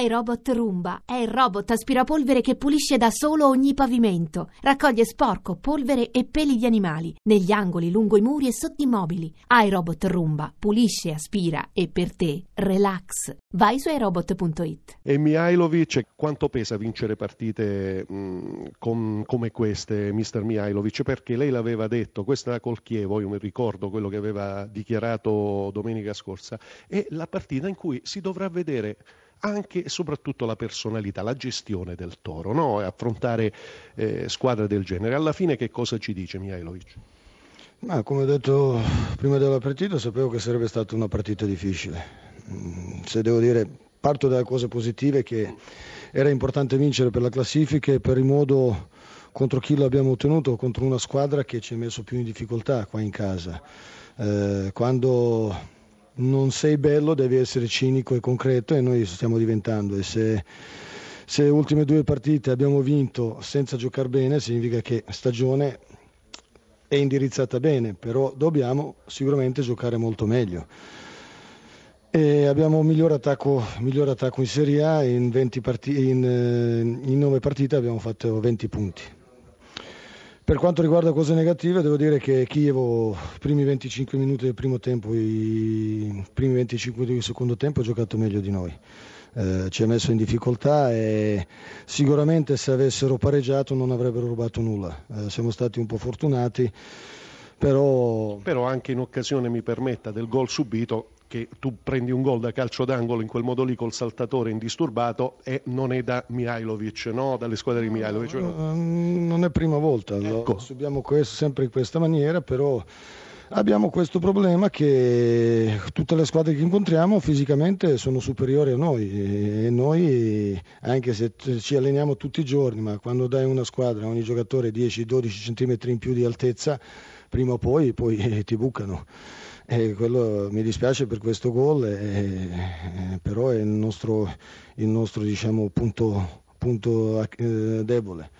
iRobot Roomba è il robot aspirapolvere che pulisce da solo ogni pavimento. Raccoglie sporco, polvere e peli di animali negli angoli, lungo i muri e sotto i mobili. iRobot Roomba pulisce, aspira e per te relax. Vai su iRobot.it. E Mihailovic, quanto pesa vincere partite mh, com, come queste, mister Mihailovic? Perché lei l'aveva detto, questa era col Chievo, io mi ricordo quello che aveva dichiarato domenica scorsa, è la partita in cui si dovrà vedere anche e soprattutto la personalità, la gestione del toro, no? affrontare eh, squadre del genere. Alla fine che cosa ci dice Mihailovic? Ma come ho detto prima della partita, sapevo che sarebbe stata una partita difficile. Mm, se devo dire, parto dalle cose positive che era importante vincere per la classifica e per il modo contro chi l'abbiamo ottenuto, contro una squadra che ci ha messo più in difficoltà qua in casa. Eh, quando non sei bello, devi essere cinico e concreto e noi stiamo diventando. E se, se le ultime due partite abbiamo vinto senza giocare bene, significa che stagione è indirizzata bene, però dobbiamo sicuramente giocare molto meglio. E abbiamo miglior attacco, miglior attacco in Serie A, in, partite, in, eh, in 9 partite abbiamo fatto 20 punti. Per quanto riguarda cose negative, devo dire che Chievo, i primi 25 minuti del primo tempo, i primi 25 minuti del secondo tempo, ha giocato meglio di noi. Eh, ci ha messo in difficoltà e sicuramente se avessero pareggiato non avrebbero rubato nulla. Eh, siamo stati un po' fortunati, però... Però anche in occasione, mi permetta, del gol subito che tu prendi un gol da calcio d'angolo in quel modo lì col saltatore indisturbato e non è da Mihailovic, no? dalle squadre di Mihailovic. No? Non è prima volta, ecco. lo subiamo questo, sempre in questa maniera, però abbiamo questo problema che tutte le squadre che incontriamo fisicamente sono superiori a noi e noi anche se ci alleniamo tutti i giorni ma quando dai una squadra a ogni giocatore 10-12 cm in più di altezza prima o poi, poi ti bucano e quello, mi dispiace per questo gol, eh, però è il nostro, il nostro diciamo, punto, punto eh, debole.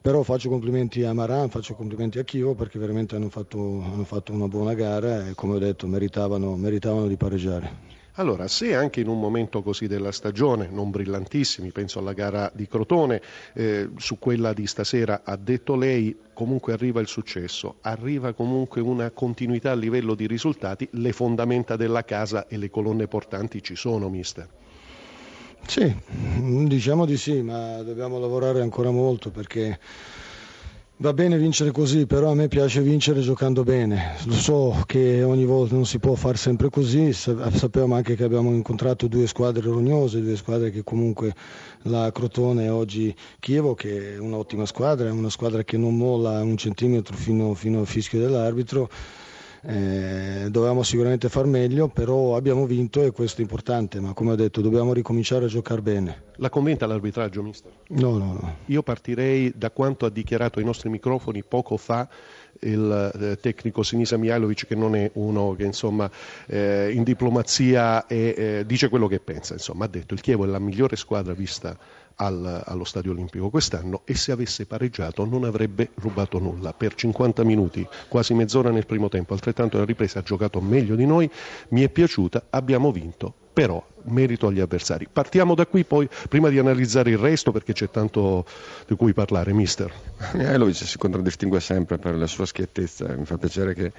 Però faccio complimenti a Maran, faccio complimenti a Chievo perché veramente hanno fatto, hanno fatto una buona gara e come ho detto meritavano, meritavano di pareggiare. Allora, se anche in un momento così della stagione, non brillantissimi, penso alla gara di Crotone, eh, su quella di stasera ha detto lei, comunque arriva il successo, arriva comunque una continuità a livello di risultati, le fondamenta della casa e le colonne portanti ci sono, mister. Sì, diciamo di sì, ma dobbiamo lavorare ancora molto perché Va bene vincere così, però a me piace vincere giocando bene. Lo so che ogni volta non si può fare sempre così, sappiamo anche che abbiamo incontrato due squadre rognose, due squadre che comunque la Crotone e oggi Chievo, che è un'ottima squadra, è una squadra che non molla un centimetro fino, fino al fischio dell'arbitro eh, dovevamo sicuramente far meglio, però abbiamo vinto e questo è importante, ma come ho detto dobbiamo ricominciare a giocare bene. La conventa l'arbitraggio, mister? No, no, no. Io partirei da quanto ha dichiarato ai nostri microfoni poco fa il eh, tecnico Sinisa Mihailovic che non è uno che insomma eh, in diplomazia è, eh, dice quello che pensa, insomma ha detto il Chievo è la migliore squadra vista al, allo Stadio Olimpico quest'anno e se avesse pareggiato non avrebbe rubato nulla. Per 50 minuti, quasi mezz'ora nel primo tempo, altrettanto nella ripresa ha giocato meglio di noi, mi è piaciuta, abbiamo vinto, però merito agli avversari. Partiamo da qui poi, prima di analizzare il resto, perché c'è tanto di cui parlare, mister. Mihailovic si contraddistingue sempre per la sua schiettezza, mi fa piacere che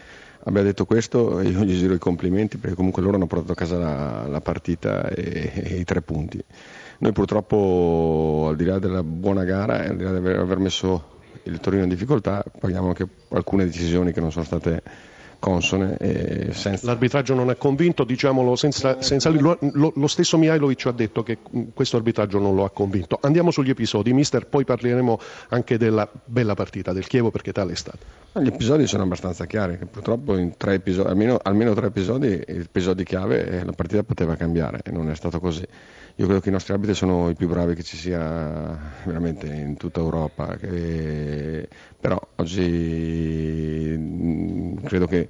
abbia detto questo, io gli giro i complimenti perché comunque loro hanno portato a casa la, la partita e, e i tre punti. Noi purtroppo, al di là della buona gara, al di là di aver messo il Torino in difficoltà, paghiamo anche alcune decisioni che non sono state consone. Senza... L'arbitraggio non ha convinto, diciamolo senza, senza lo, lo, stesso Mihailovic ha detto che questo arbitraggio non lo ha convinto. Andiamo sugli episodi, mister, poi parleremo anche della bella partita del Chievo perché tale è stata. Gli episodi sono abbastanza chiari, che purtroppo in tre episodi, almeno, almeno tre episodi, episodi chiave, la partita poteva cambiare e non è stato così. Io credo che i nostri arbitri sono i più bravi che ci sia veramente in tutta Europa, che... però oggi mm, credo che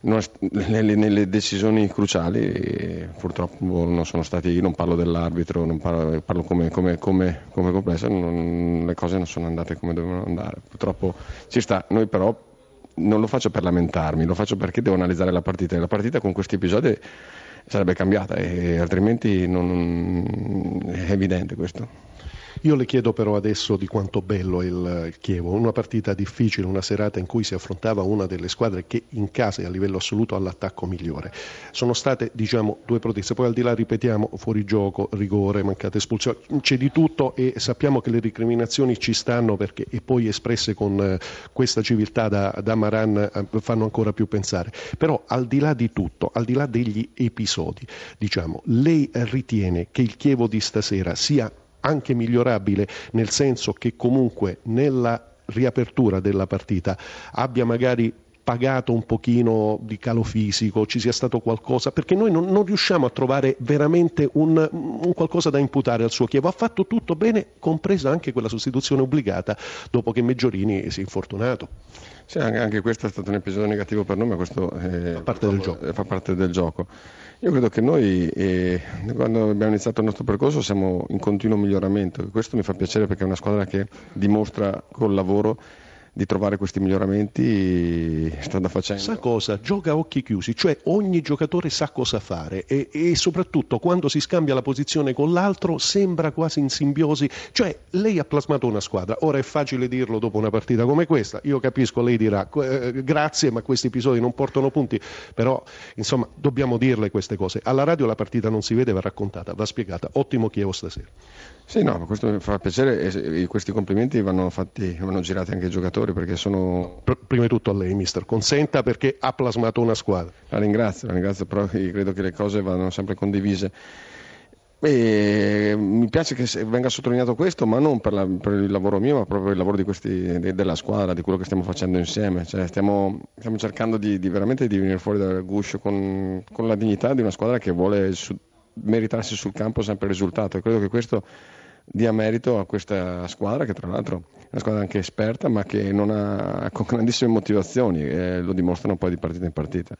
nelle, nelle, decisioni cruciali purtroppo non sono stati, io non parlo dell'arbitro, non parlo, parlo come, come, come, come complesso, non, le cose non sono andate come dovevano andare. Purtroppo ci sta, noi però non lo faccio per lamentarmi, lo faccio perché devo analizzare la partita e la partita con questi episodi sarebbe cambiata e altrimenti non, è evidente questo. Io le chiedo però adesso di quanto bello è il, il Chievo, una partita difficile, una serata in cui si affrontava una delle squadre che in casa e a livello assoluto ha l'attacco migliore. Sono state diciamo due proteste, poi al di là ripetiamo fuori gioco, rigore, mancata espulsione, c'è di tutto e sappiamo che le recriminazioni ci stanno perché e poi espresse con eh, questa civiltà da, da Maran eh, fanno ancora più pensare. Però al di là di tutto, al di là degli episodi, diciamo, lei ritiene che il Chievo di stasera sia anche migliorabile, nel senso che comunque nella riapertura della partita abbia magari pagato un pochino di calo fisico, ci sia stato qualcosa, perché noi non, non riusciamo a trovare veramente un, un, qualcosa da imputare al suo Chievo. Ha fatto tutto bene, compresa anche quella sostituzione obbligata dopo che Meggiorini si è infortunato. Sì, anche questo è stato un episodio negativo per noi, ma questo eh, fa, parte eh, fa, parte del gioco. Io credo che noi, eh, quando abbiamo iniziato il nostro percorso, siamo in continuo miglioramento. Questo mi fa piacere perché è una squadra che dimostra col lavoro di trovare questi miglioramenti strada facendo. Sa cosa? Gioca a occhi chiusi, cioè ogni giocatore sa cosa fare e, e, soprattutto quando si scambia la posizione con l'altro sembra quasi in simbiosi, cioè lei ha plasmato una squadra, ora è facile dirlo dopo una partita come questa, io capisco, lei dirà eh, grazie ma questi episodi non portano punti, però insomma dobbiamo dirle queste cose, alla radio la partita non si vede, va raccontata, va spiegata, ottimo Chievo stasera. Sì, no, questo mi fa piacere e questi complimenti vanno, fatti, vanno girati anche ai giocatori perché sono... Prima di tutto a lei, mister, consenta perché ha plasmato una squadra. La ringrazio, la ringrazio, però credo che le cose vanno sempre condivise. E mi piace che venga sottolineato questo, ma non per, la, per, il lavoro mio, ma proprio per il lavoro questi, de, della squadra, di quello che stiamo facendo insieme. Cioè, stiamo, stiamo, cercando di, di, veramente di venire fuori dal guscio con, con, la dignità di una squadra che vuole su, meritarsi sul campo sempre il risultato. E credo che questo dia merito a questa squadra che tra l'altro è una squadra anche esperta ma che non ha con grandissime motivazioni e lo dimostrano poi di partita in partita.